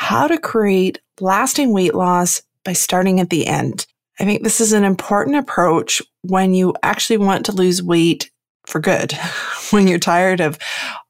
how to create lasting weight loss by starting at the end. I think this is an important approach when you actually want to lose weight for good, when you're tired of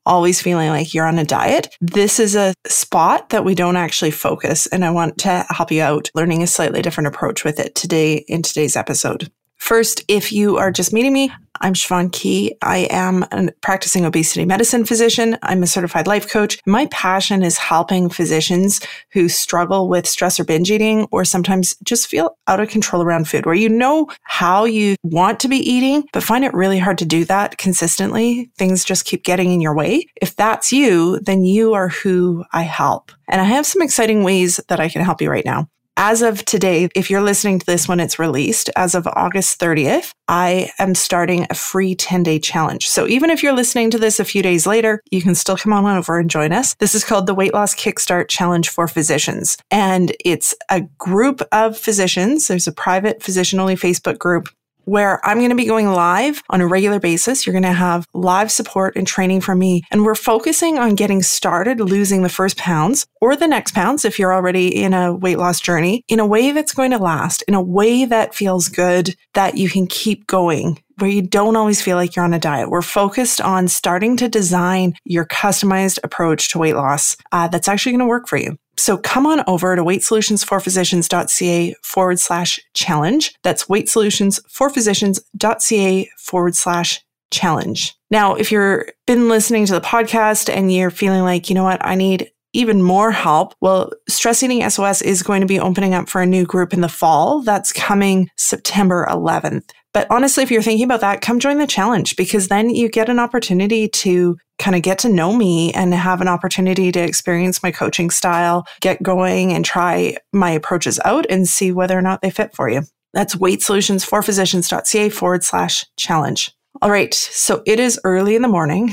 always feeling like you're on a diet. This is a spot that we don't actually focus, and I want to help you out learning a slightly different approach with it today in today's episode. First, if you are just meeting me, I'm Siobhan Key. I am a practicing obesity medicine physician. I'm a certified life coach. My passion is helping physicians who struggle with stress or binge eating, or sometimes just feel out of control around food, where you know how you want to be eating, but find it really hard to do that consistently. Things just keep getting in your way. If that's you, then you are who I help. And I have some exciting ways that I can help you right now as of today, if you're listening to this when it's released, as of August 30th, I am starting a free 10 day challenge. So even if you're listening to this a few days later, you can still come on over and join us. This is called the Weight Loss Kickstart Challenge for Physicians. And it's a group of physicians. There's a private physician only Facebook group where I'm going to be going live on a regular basis. You're going to have live support and training from me. And we're focusing on getting started losing the first pounds or the next pounds if you're already in a weight loss journey in a way that's going to last, in a way that feels good, that you can keep going where you don't always feel like you're on a diet. We're focused on starting to design your customized approach to weight loss uh, that's actually going to work for you. So come on over to weightsolutionsforphysicians.ca forward slash challenge. That's weightsolutionsforphysicians.ca forward slash challenge. Now, if you've been listening to the podcast and you're feeling like, you know what, I need even more help, well, Stress Eating SOS is going to be opening up for a new group in the fall. That's coming September 11th. But honestly, if you're thinking about that, come join the challenge because then you get an opportunity to kind of get to know me and have an opportunity to experience my coaching style, get going and try my approaches out and see whether or not they fit for you. That's weightsolutionsforphysicians.ca forward slash challenge. All right. So it is early in the morning.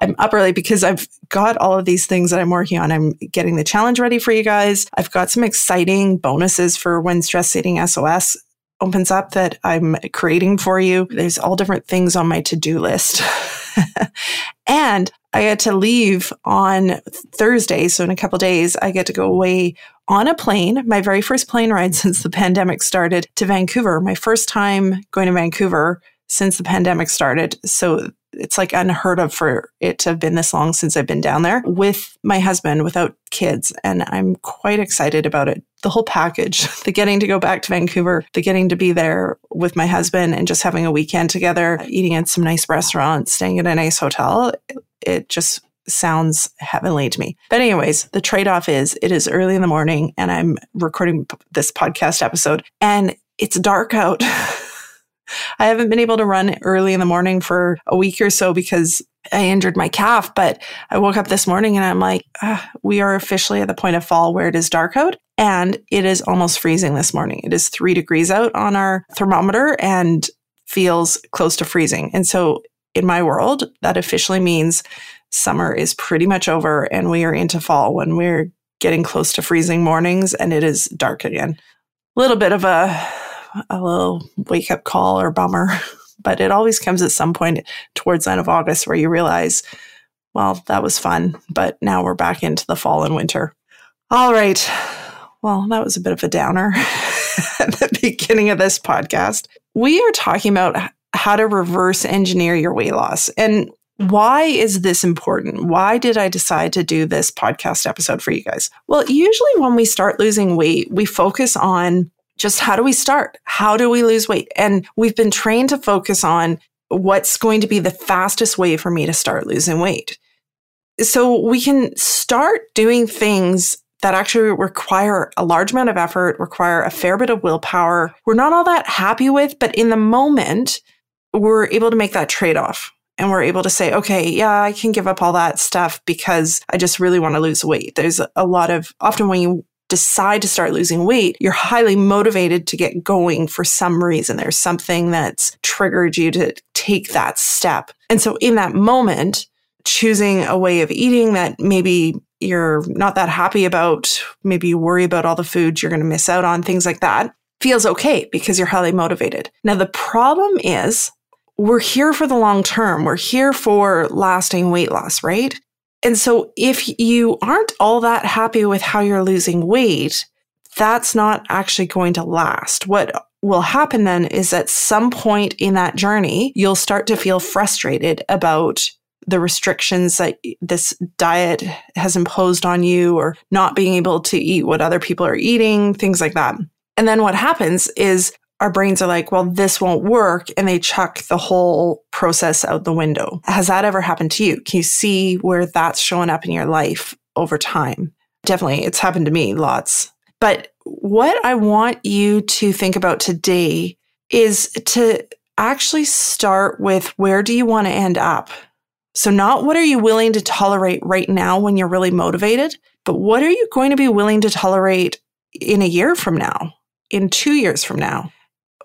I'm up early because I've got all of these things that I'm working on. I'm getting the challenge ready for you guys. I've got some exciting bonuses for when stress eating SOS opens up that I'm creating for you. There's all different things on my to do list. and I get to leave on Thursday. So in a couple days, I get to go away on a plane, my very first plane ride since the pandemic started to Vancouver. My first time going to Vancouver since the pandemic started. So it's like unheard of for it to have been this long since I've been down there with my husband without kids. And I'm quite excited about it. The whole package, the getting to go back to Vancouver, the getting to be there with my husband and just having a weekend together, eating at some nice restaurants, staying at a nice hotel. It just sounds heavenly to me. But, anyways, the trade off is it is early in the morning and I'm recording this podcast episode and it's dark out. I haven't been able to run early in the morning for a week or so because I injured my calf. But I woke up this morning and I'm like, ah, we are officially at the point of fall where it is dark out and it is almost freezing this morning. It is three degrees out on our thermometer and feels close to freezing. And so in my world, that officially means summer is pretty much over and we are into fall when we're getting close to freezing mornings and it is dark again. A little bit of a a little wake up call or bummer, but it always comes at some point towards the end of August where you realize, well, that was fun, but now we're back into the fall and winter. All right. Well, that was a bit of a downer at the beginning of this podcast. We are talking about how to reverse engineer your weight loss. And why is this important? Why did I decide to do this podcast episode for you guys? Well, usually when we start losing weight, we focus on just how do we start? How do we lose weight? And we've been trained to focus on what's going to be the fastest way for me to start losing weight. So we can start doing things that actually require a large amount of effort, require a fair bit of willpower. We're not all that happy with, but in the moment, we're able to make that trade off and we're able to say, okay, yeah, I can give up all that stuff because I just really want to lose weight. There's a lot of often when you decide to start losing weight, you're highly motivated to get going for some reason. There's something that's triggered you to take that step. And so in that moment, choosing a way of eating that maybe you're not that happy about, maybe you worry about all the foods you're going to miss out on, things like that, feels okay because you're highly motivated. Now, the problem is we're here for the long term. We're here for lasting weight loss, right? And so if you aren't all that happy with how you're losing weight, that's not actually going to last. What will happen then is at some point in that journey, you'll start to feel frustrated about the restrictions that this diet has imposed on you or not being able to eat what other people are eating, things like that. And then what happens is our brains are like, well, this won't work. And they chuck the whole process out the window. Has that ever happened to you? Can you see where that's showing up in your life over time? Definitely. It's happened to me lots. But what I want you to think about today is to actually start with where do you want to end up? So not what are you willing to tolerate right now when you're really motivated, but what are you going to be willing to tolerate in a year from now, in two years from now?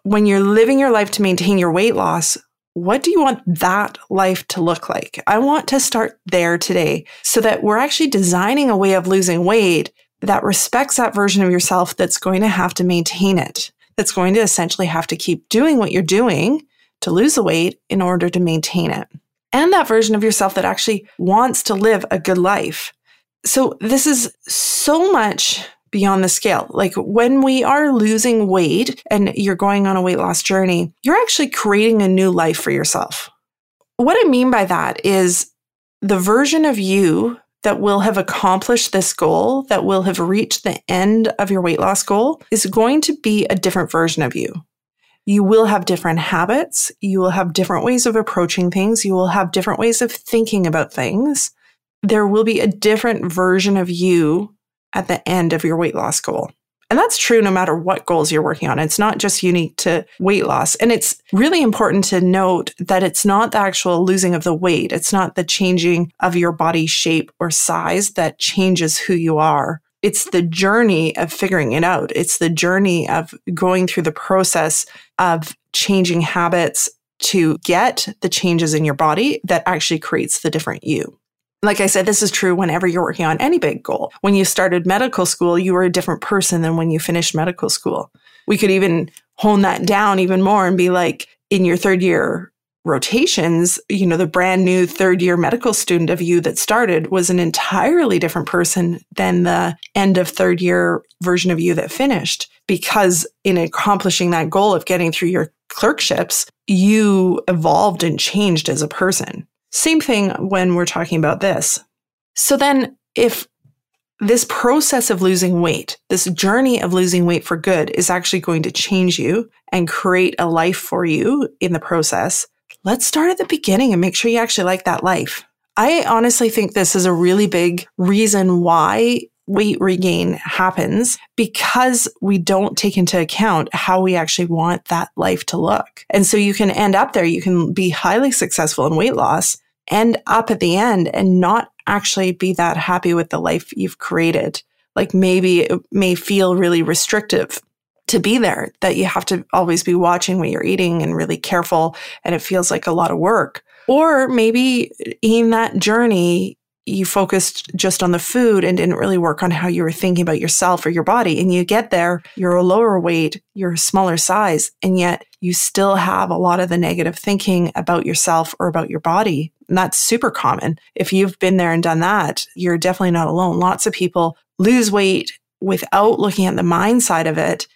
when you're living your life to maintain your weight loss, what do you want that life to look like? I want to start there today so that we're actually designing a way of losing weight that respects that version of yourself that's going to have to maintain it, that's going to essentially have to keep doing what you're doing to lose the weight in order to maintain it. And that version of yourself that actually wants to live a good life. So this is so much beyond the scale. Like when we are losing weight and you're going on a weight loss journey, you're actually creating a new life for yourself. What I mean by that is the version of you that will have accomplished this goal, that will have reached the end of your weight loss goal, is going to be a different version of you. You will have different habits. You will have different ways of approaching things. You will have different ways of thinking about things. There will be a different version of you at the end of your weight loss goal. And that's true no matter what goals you're working on. It's not just unique to weight loss. And it's really important to note that it's not the actual losing of the weight. It's not the changing of your body shape or size that changes who you are. It's the journey of figuring it out. It's the journey of going through the process of changing habits to get the changes in your body that actually creates the different you. Like I said, this is true whenever you're working on any big goal. When you started medical school, you were a different person than when you finished medical school. We could even hone that down even more and be like, in your third year rotations, you know, the brand new third year medical student of you that started was an entirely different person than the end of third year version of you that finished. Because in accomplishing that goal of getting through your clerkships, you evolved and changed as a person. Same thing when we're talking about this. So then, if this process of losing weight, this journey of losing weight for good is actually going to change you and create a life for you in the process, let's start at the beginning and make sure you actually like that life. I honestly think this is a really big reason why weight regain happens because we don't take into account how we actually want that life to look. And so you can end up there. You can be highly successful in weight loss, end up at the end and not actually be that happy with the life you've created. Like maybe it may feel really restrictive to be there, that you have to always be watching what you're eating and really careful. And it feels like a lot of work. Or maybe in that journey, you focused just on the food and didn't really work on how you were thinking about yourself or your body. And you get there, you're a lower weight, you're a smaller size, and yet you still have a lot of the negative thinking about yourself or about your body. And that's super common. If you've been there and done that, you're definitely not alone. Lots of people lose weight without looking at the mind side of it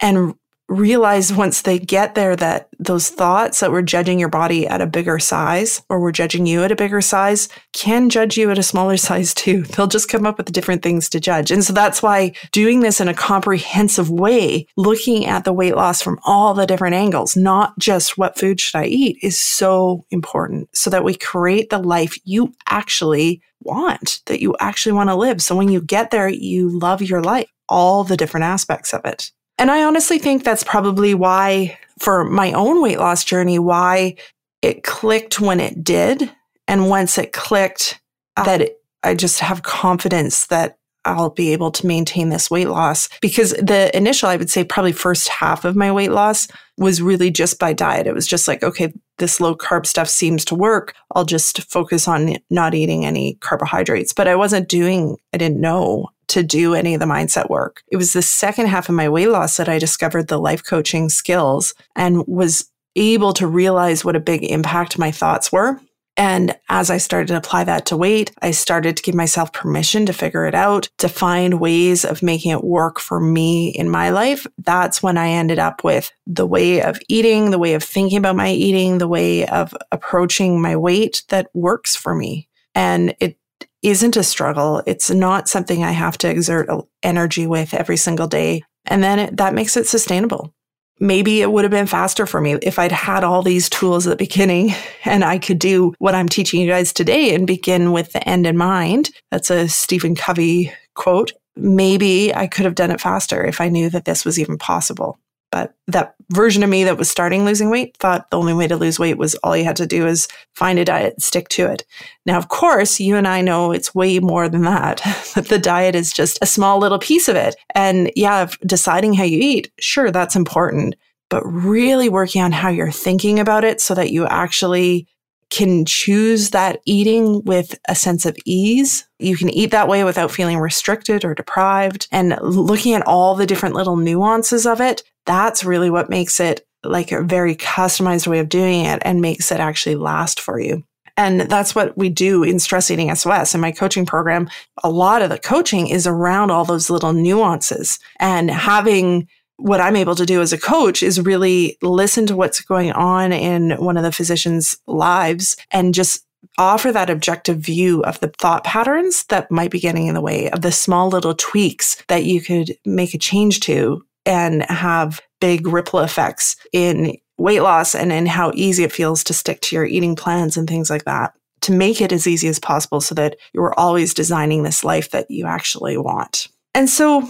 and realize once they get there that those thoughts that were judging your body at a bigger size or were judging you at a bigger size can judge you at a smaller size too. They'll just come up with different things to judge. And so that's why doing this in a comprehensive way, looking at the weight loss from all the different angles, not just what food should I eat is so important so that we create the life you actually want, that you actually want to live. So when you get there, you love your life, all the different aspects of it. And I honestly think that's probably why, for my own weight loss journey, why it clicked when it did. And once it clicked, that it, I just have confidence that I'll be able to maintain this weight loss because the initial, I would say, probably first half of my weight loss was really just by diet. It was just like, okay, this low carb stuff seems to work. I'll just focus on not eating any carbohydrates. But I wasn't doing, I didn't know to do any of the mindset work. It was the second half of my weight loss that I discovered the life coaching skills and was able to realize what a big impact my thoughts were. And as I started to apply that to weight, I started to give myself permission to figure it out, to find ways of making it work for me in my life. That's when I ended up with the way of eating, the way of thinking about my eating, the way of approaching my weight that works for me. And it isn't a struggle. It's not something I have to exert energy with every single day. And then it, that makes it sustainable. Maybe it would have been faster for me if I'd had all these tools at the beginning and I could do what I'm teaching you guys today and begin with the end in mind. That's a Stephen Covey quote. Maybe I could have done it faster if I knew that this was even possible. But that version of me that was starting losing weight thought the only way to lose weight was all you had to do is find a diet, stick to it. Now, of course, you and I know it's way more than that. the diet is just a small little piece of it. And yeah, deciding how you eat, sure, that's important, but really working on how you're thinking about it so that you actually can choose that eating with a sense of ease. You can eat that way without feeling restricted or deprived and looking at all the different little nuances of it that's really what makes it like a very customized way of doing it and makes it actually last for you. And that's what we do in Stress Eating SOS in my coaching program. A lot of the coaching is around all those little nuances and having what I'm able to do as a coach is really listen to what's going on in one of the physician's lives and just offer that objective view of the thought patterns that might be getting in the way of the small little tweaks that you could make a change to and have big ripple effects in weight loss and in how easy it feels to stick to your eating plans and things like that to make it as easy as possible so that you're always designing this life that you actually want. And so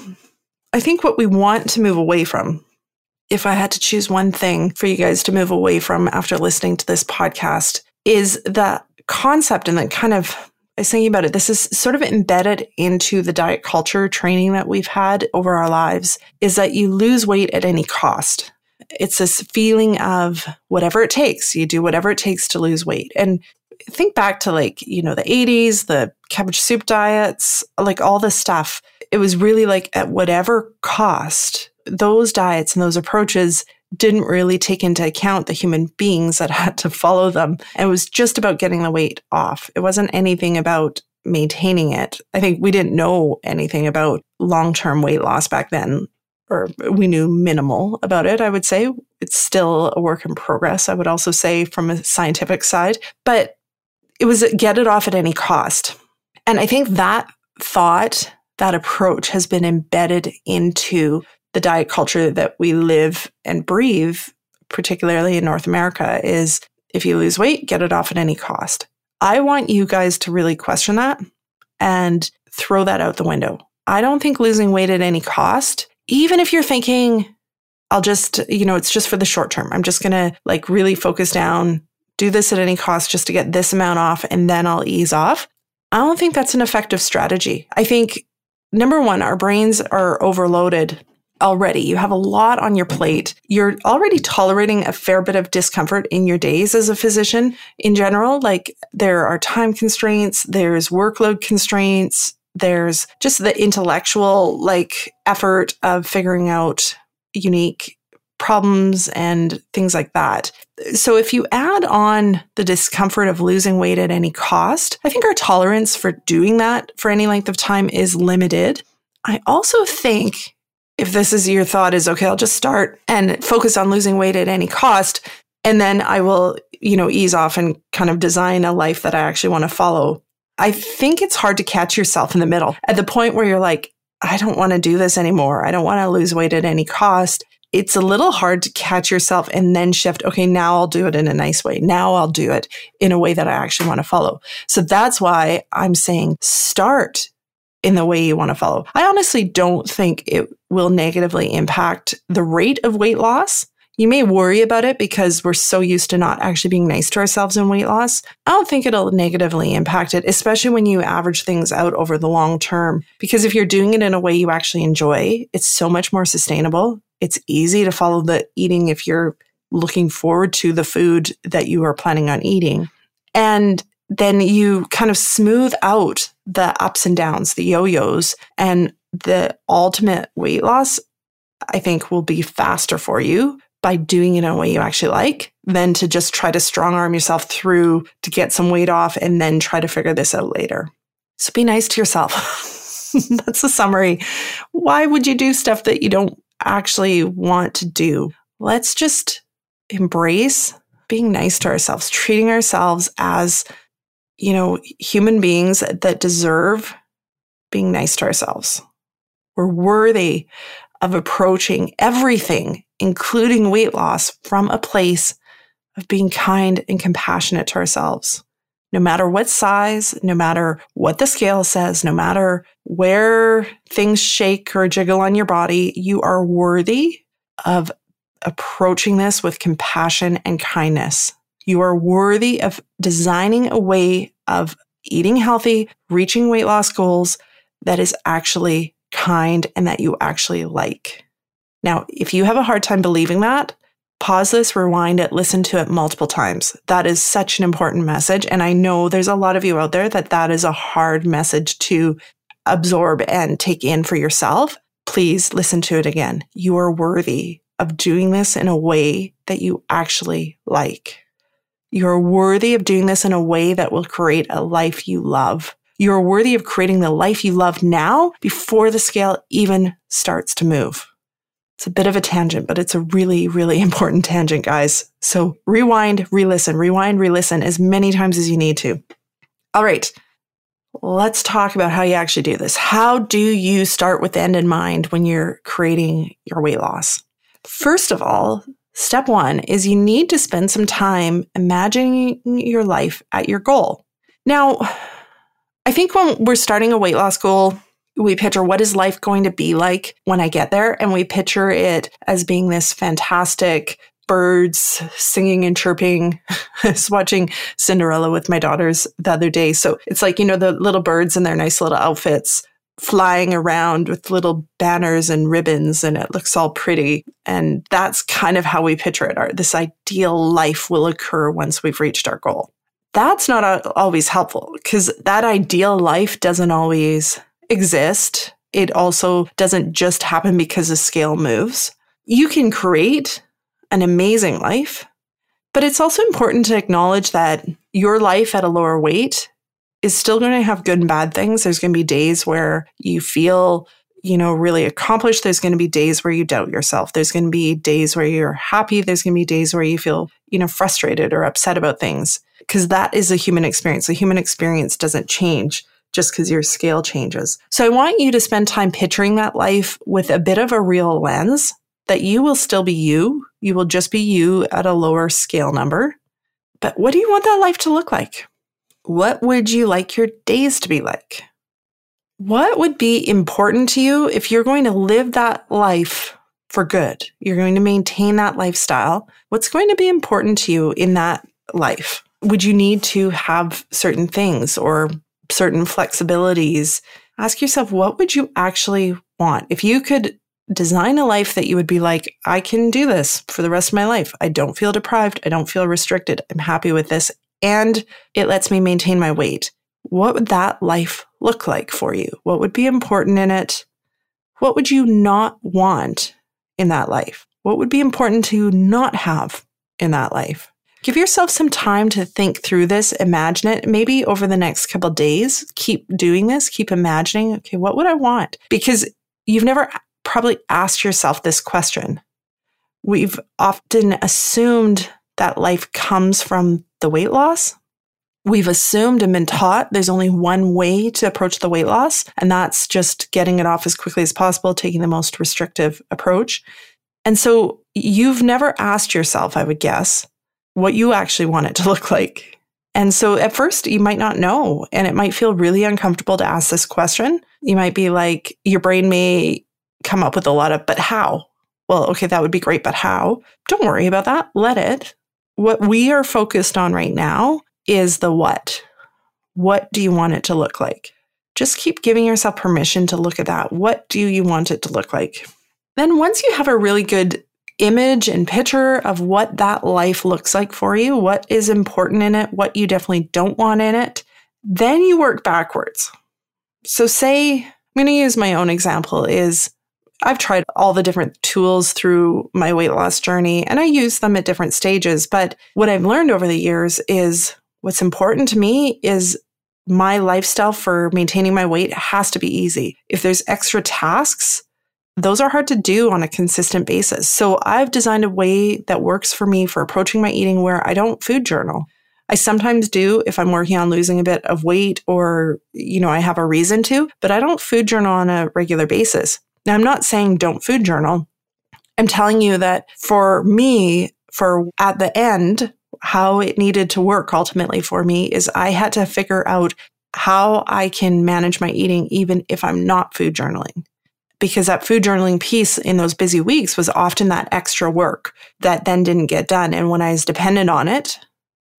I think what we want to move away from, if I had to choose one thing for you guys to move away from after listening to this podcast, is that concept and that kind of I was thinking about it. This is sort of embedded into the diet culture training that we've had over our lives is that you lose weight at any cost. It's this feeling of whatever it takes. You do whatever it takes to lose weight. And think back to like, you know, the 80s, the cabbage soup diets, like all this stuff. It was really like at whatever cost, those diets and those approaches didn't really take into account the human beings that had to follow them. And it was just about getting the weight off. It wasn't anything about maintaining it. I think we didn't know anything about long term weight loss back then, or we knew minimal about it, I would say. It's still a work in progress, I would also say, from a scientific side. But it was get it off at any cost. And I think that thought, that approach has been embedded into the diet culture that we live and breathe, particularly in North America, is if you lose weight, get it off at any cost. I want you guys to really question that and throw that out the window. I don't think losing weight at any cost, even if you're thinking, I'll just, you know, it's just for the short term. I'm just going to like really focus down, do this at any cost just to get this amount off, and then I'll ease off. I don't think that's an effective strategy. I think number one, our brains are overloaded already. You have a lot on your plate. You're already tolerating a fair bit of discomfort in your days as a physician in general. Like there are time constraints, there's workload constraints, there's just the intellectual like effort of figuring out unique problems and things like that. So if you add on the discomfort of losing weight at any cost, I think our tolerance for doing that for any length of time is limited. I also think if this is your thought is okay, I'll just start and focus on losing weight at any cost. And then I will, you know, ease off and kind of design a life that I actually want to follow. I think it's hard to catch yourself in the middle at the point where you're like, I don't want to do this anymore. I don't want to lose weight at any cost. It's a little hard to catch yourself and then shift. Okay, now I'll do it in a nice way. Now I'll do it in a way that I actually want to follow. So that's why I'm saying start in the way you want to follow. I honestly don't think it will negatively impact the rate of weight loss. You may worry about it because we're so used to not actually being nice to ourselves in weight loss. I don't think it'll negatively impact it, especially when you average things out over the long term. Because if you're doing it in a way you actually enjoy, it's so much more sustainable. It's easy to follow the eating if you're looking forward to the food that you are planning on eating. And then you kind of smooth out the ups and downs, the yo yo's, and the ultimate weight loss, I think, will be faster for you by doing it in a way you actually like than to just try to strong arm yourself through to get some weight off and then try to figure this out later. So be nice to yourself. That's the summary. Why would you do stuff that you don't actually want to do? Let's just embrace being nice to ourselves, treating ourselves as, you know, human beings that deserve being nice to ourselves. We're worthy of approaching everything including weight loss, from a place of being kind and compassionate to ourselves. No matter what size, no matter what the scale says, no matter where things shake or jiggle on your body, you are worthy of approaching this with compassion and kindness. You are worthy of designing a way of eating healthy, reaching weight loss goals that is actually kind and that you actually like. Now, if you have a hard time believing that, pause this, rewind it, listen to it multiple times. That is such an important message. And I know there's a lot of you out there that that is a hard message to absorb and take in for yourself. Please listen to it again. You are worthy of doing this in a way that you actually like. You're worthy of doing this in a way that will create a life you love. You're worthy of creating the life you love now before the scale even starts to move. It's a bit of a tangent, but it's a really, really important tangent, guys. So rewind, re listen, rewind, re listen as many times as you need to. All right, let's talk about how you actually do this. How do you start with the end in mind when you're creating your weight loss? First of all, step one is you need to spend some time imagining your life at your goal. Now, I think when we're starting a weight loss goal, we picture what is life going to be like when I get there. And we picture it as being this fantastic birds singing and chirping. I was watching Cinderella with my daughters the other day. So it's like, you know, the little birds in their nice little outfits flying around with little banners and ribbons and it looks all pretty. And that's kind of how we picture it. Our, this ideal life will occur once we've reached our goal. That's not always helpful because that ideal life doesn't always exist. It also doesn't just happen because the scale moves. You can create an amazing life, but it's also important to acknowledge that your life at a lower weight is still going to have good and bad things. There's going to be days where you feel, you know, really accomplished. There's going to be days where you doubt yourself. There's going to be days where you're happy. There's going to be days where you feel, you know, frustrated or upset about things because that is a human experience. The human experience doesn't change just because your scale changes. So I want you to spend time picturing that life with a bit of a real lens that you will still be you. You will just be you at a lower scale number. But what do you want that life to look like? What would you like your days to be like? What would be important to you if you're going to live that life for good? You're going to maintain that lifestyle. What's going to be important to you in that life? Would you need to have certain things or certain flexibilities, ask yourself, what would you actually want? If you could design a life that you would be like, I can do this for the rest of my life. I don't feel deprived. I don't feel restricted. I'm happy with this. And it lets me maintain my weight. What would that life look like for you? What would be important in it? What would you not want in that life? What would be important to not have in that life? Give yourself some time to think through this, imagine it. Maybe over the next couple days, keep doing this, keep imagining, okay, what would I want? Because you've never probably asked yourself this question. We've often assumed that life comes from the weight loss. We've assumed and been taught there's only one way to approach the weight loss, and that's just getting it off as quickly as possible, taking the most restrictive approach. And so you've never asked yourself, I would guess, what you actually want it to look like. And so at first, you might not know, and it might feel really uncomfortable to ask this question. You might be like, your brain may come up with a lot of, but how? Well, okay, that would be great, but how? Don't worry about that. Let it. What we are focused on right now is the what. What do you want it to look like? Just keep giving yourself permission to look at that. What do you want it to look like? Then, once you have a really good image and picture of what that life looks like for you, what is important in it, what you definitely don't want in it, then you work backwards. So, say, I'm going to use my own example is I've tried all the different tools through my weight loss journey and I use them at different stages. But what I've learned over the years is what's important to me is my lifestyle for maintaining my weight has to be easy. If there's extra tasks, those are hard to do on a consistent basis. So I've designed a way that works for me for approaching my eating where I don't food journal. I sometimes do if I'm working on losing a bit of weight or, you know, I have a reason to, but I don't food journal on a regular basis. Now, I'm not saying don't food journal. I'm telling you that for me, for at the end, how it needed to work ultimately for me is I had to figure out how I can manage my eating even if I'm not food journaling because that food journaling piece in those busy weeks was often that extra work that then didn't get done. And when I was dependent on it,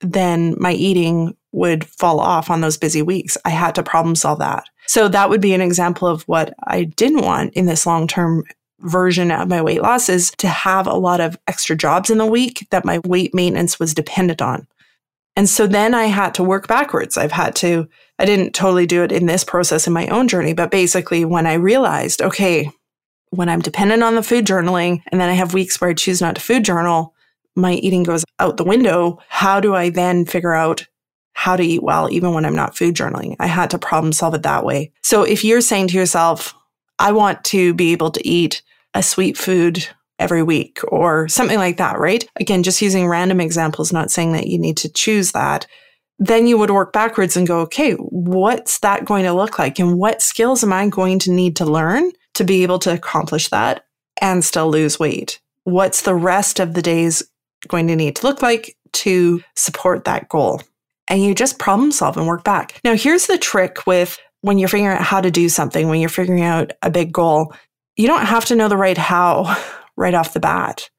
then my eating would fall off on those busy weeks. I had to problem solve that. So that would be an example of what I didn't want in this long term version of my weight loss is to have a lot of extra jobs in the week that my weight maintenance was dependent on. And so then I had to work backwards. I've had to, I didn't totally do it in this process in my own journey, but basically when I realized, okay, when I'm dependent on the food journaling and then I have weeks where I choose not to food journal, my eating goes out the window. How do I then figure out how to eat well, even when I'm not food journaling? I had to problem solve it that way. So if you're saying to yourself, I want to be able to eat a sweet food every week or something like that, right? Again, just using random examples, not saying that you need to choose that. Then you would work backwards and go, okay, what's that going to look like? And what skills am I going to need to learn to be able to accomplish that and still lose weight? What's the rest of the days going to need to look like to support that goal? And you just problem solve and work back. Now, here's the trick with when you're figuring out how to do something, when you're figuring out a big goal, you don't have to know the right how right off the bat.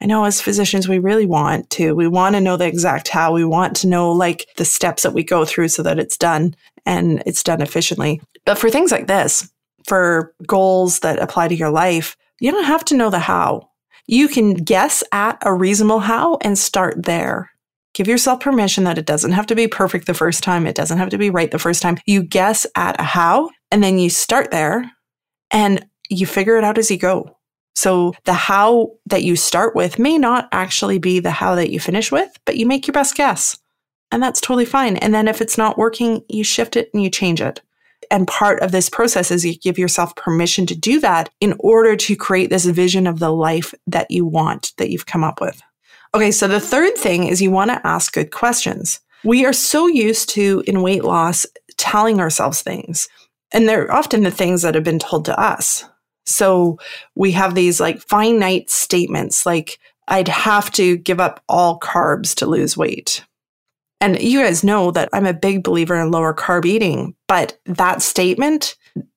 I know as physicians, we really want to. We want to know the exact how. We want to know like the steps that we go through so that it's done and it's done efficiently. But for things like this, for goals that apply to your life, you don't have to know the how. You can guess at a reasonable how and start there. Give yourself permission that it doesn't have to be perfect the first time. It doesn't have to be right the first time. You guess at a how and then you start there and you figure it out as you go. So the how that you start with may not actually be the how that you finish with, but you make your best guess. And that's totally fine. And then if it's not working, you shift it and you change it. And part of this process is you give yourself permission to do that in order to create this vision of the life that you want, that you've come up with. Okay, so the third thing is you want to ask good questions. We are so used to, in weight loss, telling ourselves things. And they're often the things that have been told to us. So we have these like finite statements like, I'd have to give up all carbs to lose weight. And you guys know that I'm a big believer in lower carb eating, but that statement,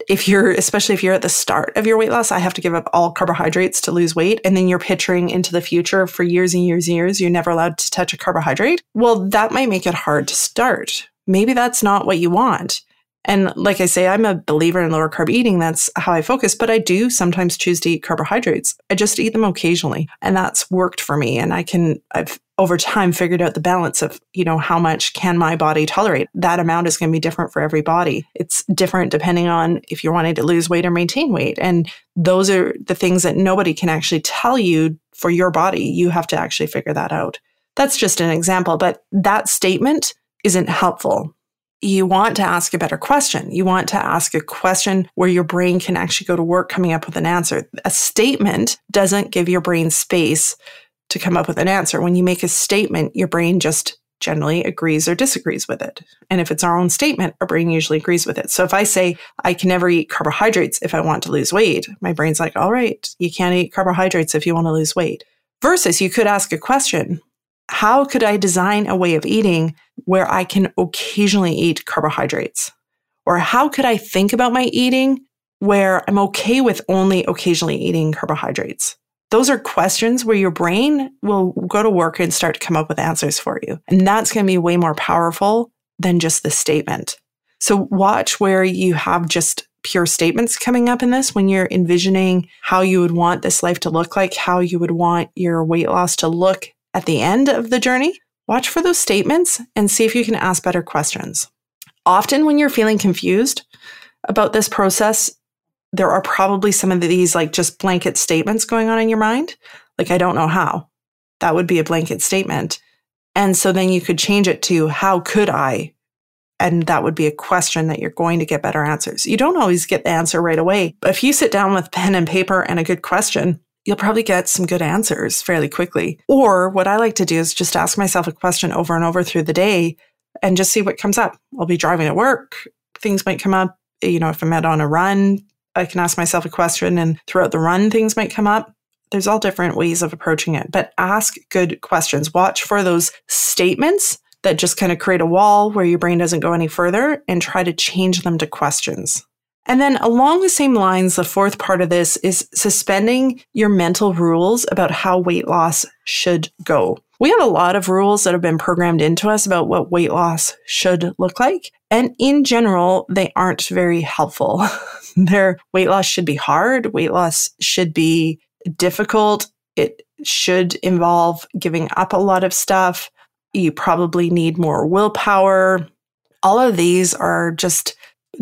if you're, especially if you're at the start of your weight loss, I have to give up all carbohydrates to lose weight. And then you're picturing into the future for years and years and years, you're never allowed to touch a carbohydrate. Well, that might make it hard to start. Maybe that's not what you want. And like I say, I'm a believer in lower carb eating. That's how I focus, but I do sometimes choose to eat carbohydrates. I just eat them occasionally. And that's worked for me. And I can, I've over time figured out the balance of, you know, how much can my body tolerate? That amount is going to be different for every body. It's different depending on if you're wanting to lose weight or maintain weight. And those are the things that nobody can actually tell you for your body. You have to actually figure that out. That's just an example, but that statement isn't helpful you want to ask a better question. You want to ask a question where your brain can actually go to work coming up with an answer. A statement doesn't give your brain space to come up with an answer. When you make a statement, your brain just generally agrees or disagrees with it. And if it's our own statement, our brain usually agrees with it. So if I say, I can never eat carbohydrates if I want to lose weight, my brain's like, all right, you can't eat carbohydrates if you want to lose weight. Versus you could ask a question how could I design a way of eating where I can occasionally eat carbohydrates? Or how could I think about my eating where I'm okay with only occasionally eating carbohydrates? Those are questions where your brain will go to work and start to come up with answers for you. And that's going to be way more powerful than just the statement. So watch where you have just pure statements coming up in this when you're envisioning how you would want this life to look like, how you would want your weight loss to look at the end of the journey, watch for those statements and see if you can ask better questions. Often, when you're feeling confused about this process, there are probably some of these like just blanket statements going on in your mind. Like, I don't know how. That would be a blanket statement. And so then you could change it to, how could I? And that would be a question that you're going to get better answers. You don't always get the answer right away. But if you sit down with pen and paper and a good question, you'll probably get some good answers fairly quickly. Or what I like to do is just ask myself a question over and over through the day and just see what comes up. I'll be driving to work. Things might come up. You know, if I'm out on a run, I can ask myself a question and throughout the run, things might come up. There's all different ways of approaching it, but ask good questions. Watch for those statements that just kind of create a wall where your brain doesn't go any further and try to change them to questions. And then along the same lines, the fourth part of this is suspending your mental rules about how weight loss should go. We have a lot of rules that have been programmed into us about what weight loss should look like. And in general, they aren't very helpful. Their weight loss should be hard. Weight loss should be difficult. It should involve giving up a lot of stuff. You probably need more willpower. All of these are just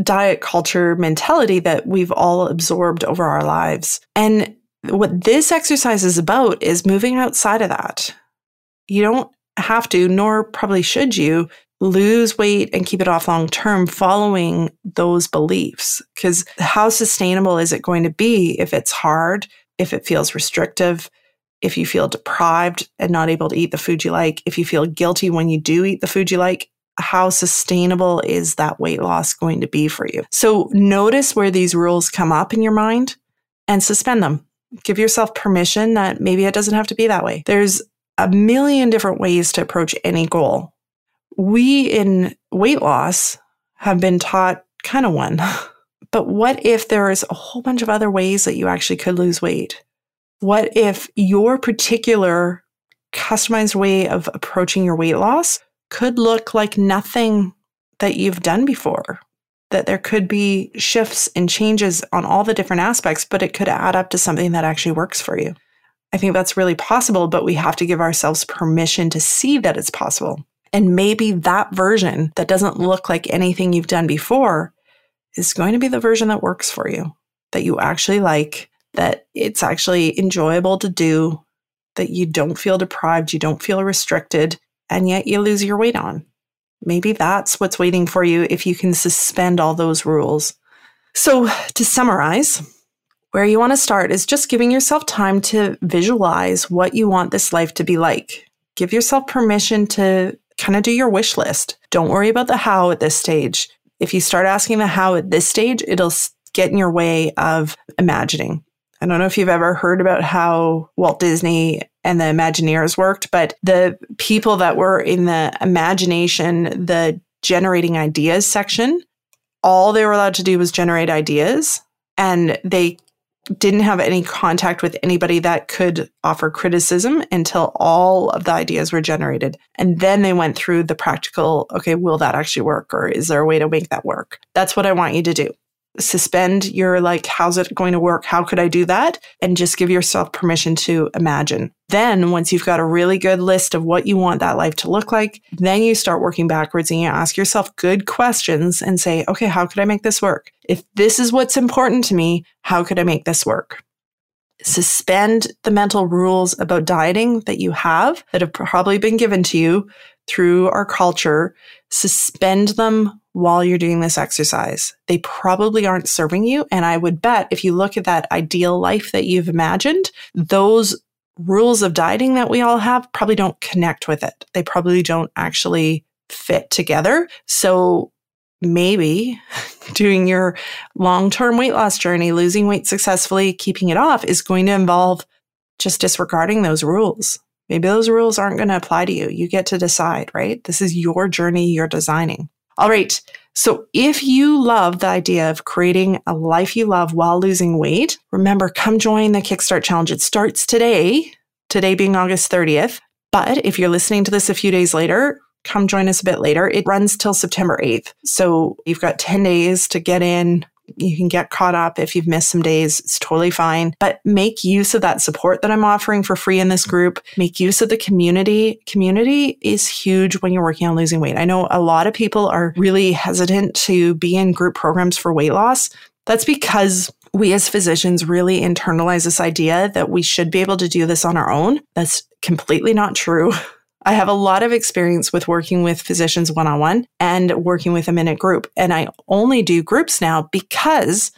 diet culture mentality that we've all absorbed over our lives. And what this exercise is about is moving outside of that. You don't have to, nor probably should you, lose weight and keep it off long term following those beliefs. Because how sustainable is it going to be if it's hard, if it feels restrictive, if you feel deprived and not able to eat the food you like, if you feel guilty when you do eat the food you like? How sustainable is that weight loss going to be for you? So notice where these rules come up in your mind and suspend them. Give yourself permission that maybe it doesn't have to be that way. There's a million different ways to approach any goal. We in weight loss have been taught kind of one. But what if there is a whole bunch of other ways that you actually could lose weight? What if your particular customized way of approaching your weight loss could look like nothing that you've done before. That there could be shifts and changes on all the different aspects, but it could add up to something that actually works for you. I think that's really possible, but we have to give ourselves permission to see that it's possible. And maybe that version that doesn't look like anything you've done before is going to be the version that works for you, that you actually like, that it's actually enjoyable to do, that you don't feel deprived, you don't feel restricted, and yet you lose your weight on. Maybe that's what's waiting for you if you can suspend all those rules. So, to summarize, where you want to start is just giving yourself time to visualize what you want this life to be like. Give yourself permission to kind of do your wish list. Don't worry about the how at this stage. If you start asking the how at this stage, it'll get in your way of imagining. I don't know if you've ever heard about how Walt Disney and the Imagineers worked, but the people that were in the imagination, the generating ideas section, all they were allowed to do was generate ideas and they didn't have any contact with anybody that could offer criticism until all of the ideas were generated. And then they went through the practical okay, will that actually work? Or is there a way to make that work? That's what I want you to do suspend your like, how's it going to work? How could I do that? And just give yourself permission to imagine. Then once you've got a really good list of what you want that life to look like, then you start working backwards and you ask yourself good questions and say, okay, how could I make this work? If this is what's important to me, how could I make this work? Suspend the mental rules about dieting that you have that have probably been given to you through our culture. Suspend them while you're doing this exercise. They probably aren't serving you. And I would bet if you look at that ideal life that you've imagined, those rules of dieting that we all have probably don't connect with it. They probably don't actually fit together. So maybe doing your long term weight loss journey, losing weight successfully, keeping it off is going to involve just disregarding those rules. Maybe those rules aren't going to apply to you. You get to decide, right? This is your journey you're designing. All right. So if you love the idea of creating a life you love while losing weight, remember, come join the Kickstart Challenge. It starts today, today being August 30th. But if you're listening to this a few days later, come join us a bit later. It runs till September 8th. So you've got 10 days to get in. You can get caught up if you've missed some days. It's totally fine. But make use of that support that I'm offering for free in this group. Make use of the community. Community is huge when you're working on losing weight. I know a lot of people are really hesitant to be in group programs for weight loss. That's because we as physicians really internalize this idea that we should be able to do this on our own. That's completely not true. I have a lot of experience with working with physicians one on one and working with them in a group. And I only do groups now because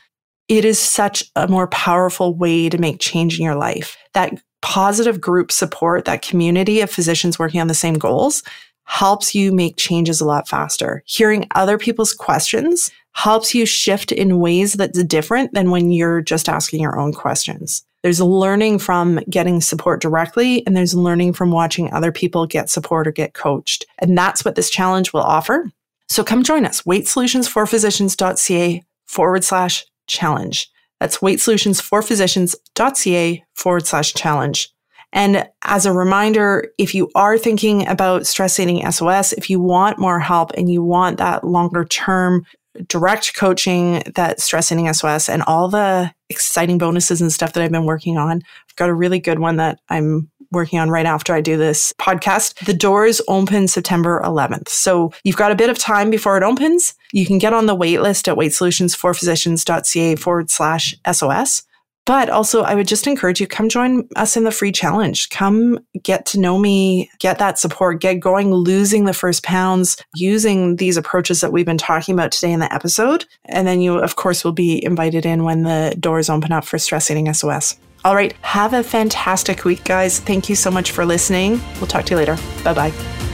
it is such a more powerful way to make change in your life. That positive group support, that community of physicians working on the same goals helps you make changes a lot faster. Hearing other people's questions helps you shift in ways that's different than when you're just asking your own questions. There's learning from getting support directly, and there's learning from watching other people get support or get coached. And that's what this challenge will offer. So come join us, weightsolutionsforphysicians.ca forward slash challenge. That's weightsolutionsforphysicians.ca forward slash challenge. And as a reminder, if you are thinking about stress eating SOS, if you want more help and you want that longer term direct coaching that stress eating SOS and all the exciting bonuses and stuff that I've been working on. I've got a really good one that I'm working on right after I do this podcast. The doors open September 11th. So you've got a bit of time before it opens. You can get on the wait list at weightsolutionsforphysicians.ca forward slash SOS. But also, I would just encourage you come join us in the free challenge. Come get to know me, get that support, get going, losing the first pounds using these approaches that we've been talking about today in the episode. And then you, of course, will be invited in when the doors open up for Stress Eating SOS. All right. Have a fantastic week, guys. Thank you so much for listening. We'll talk to you later. Bye bye.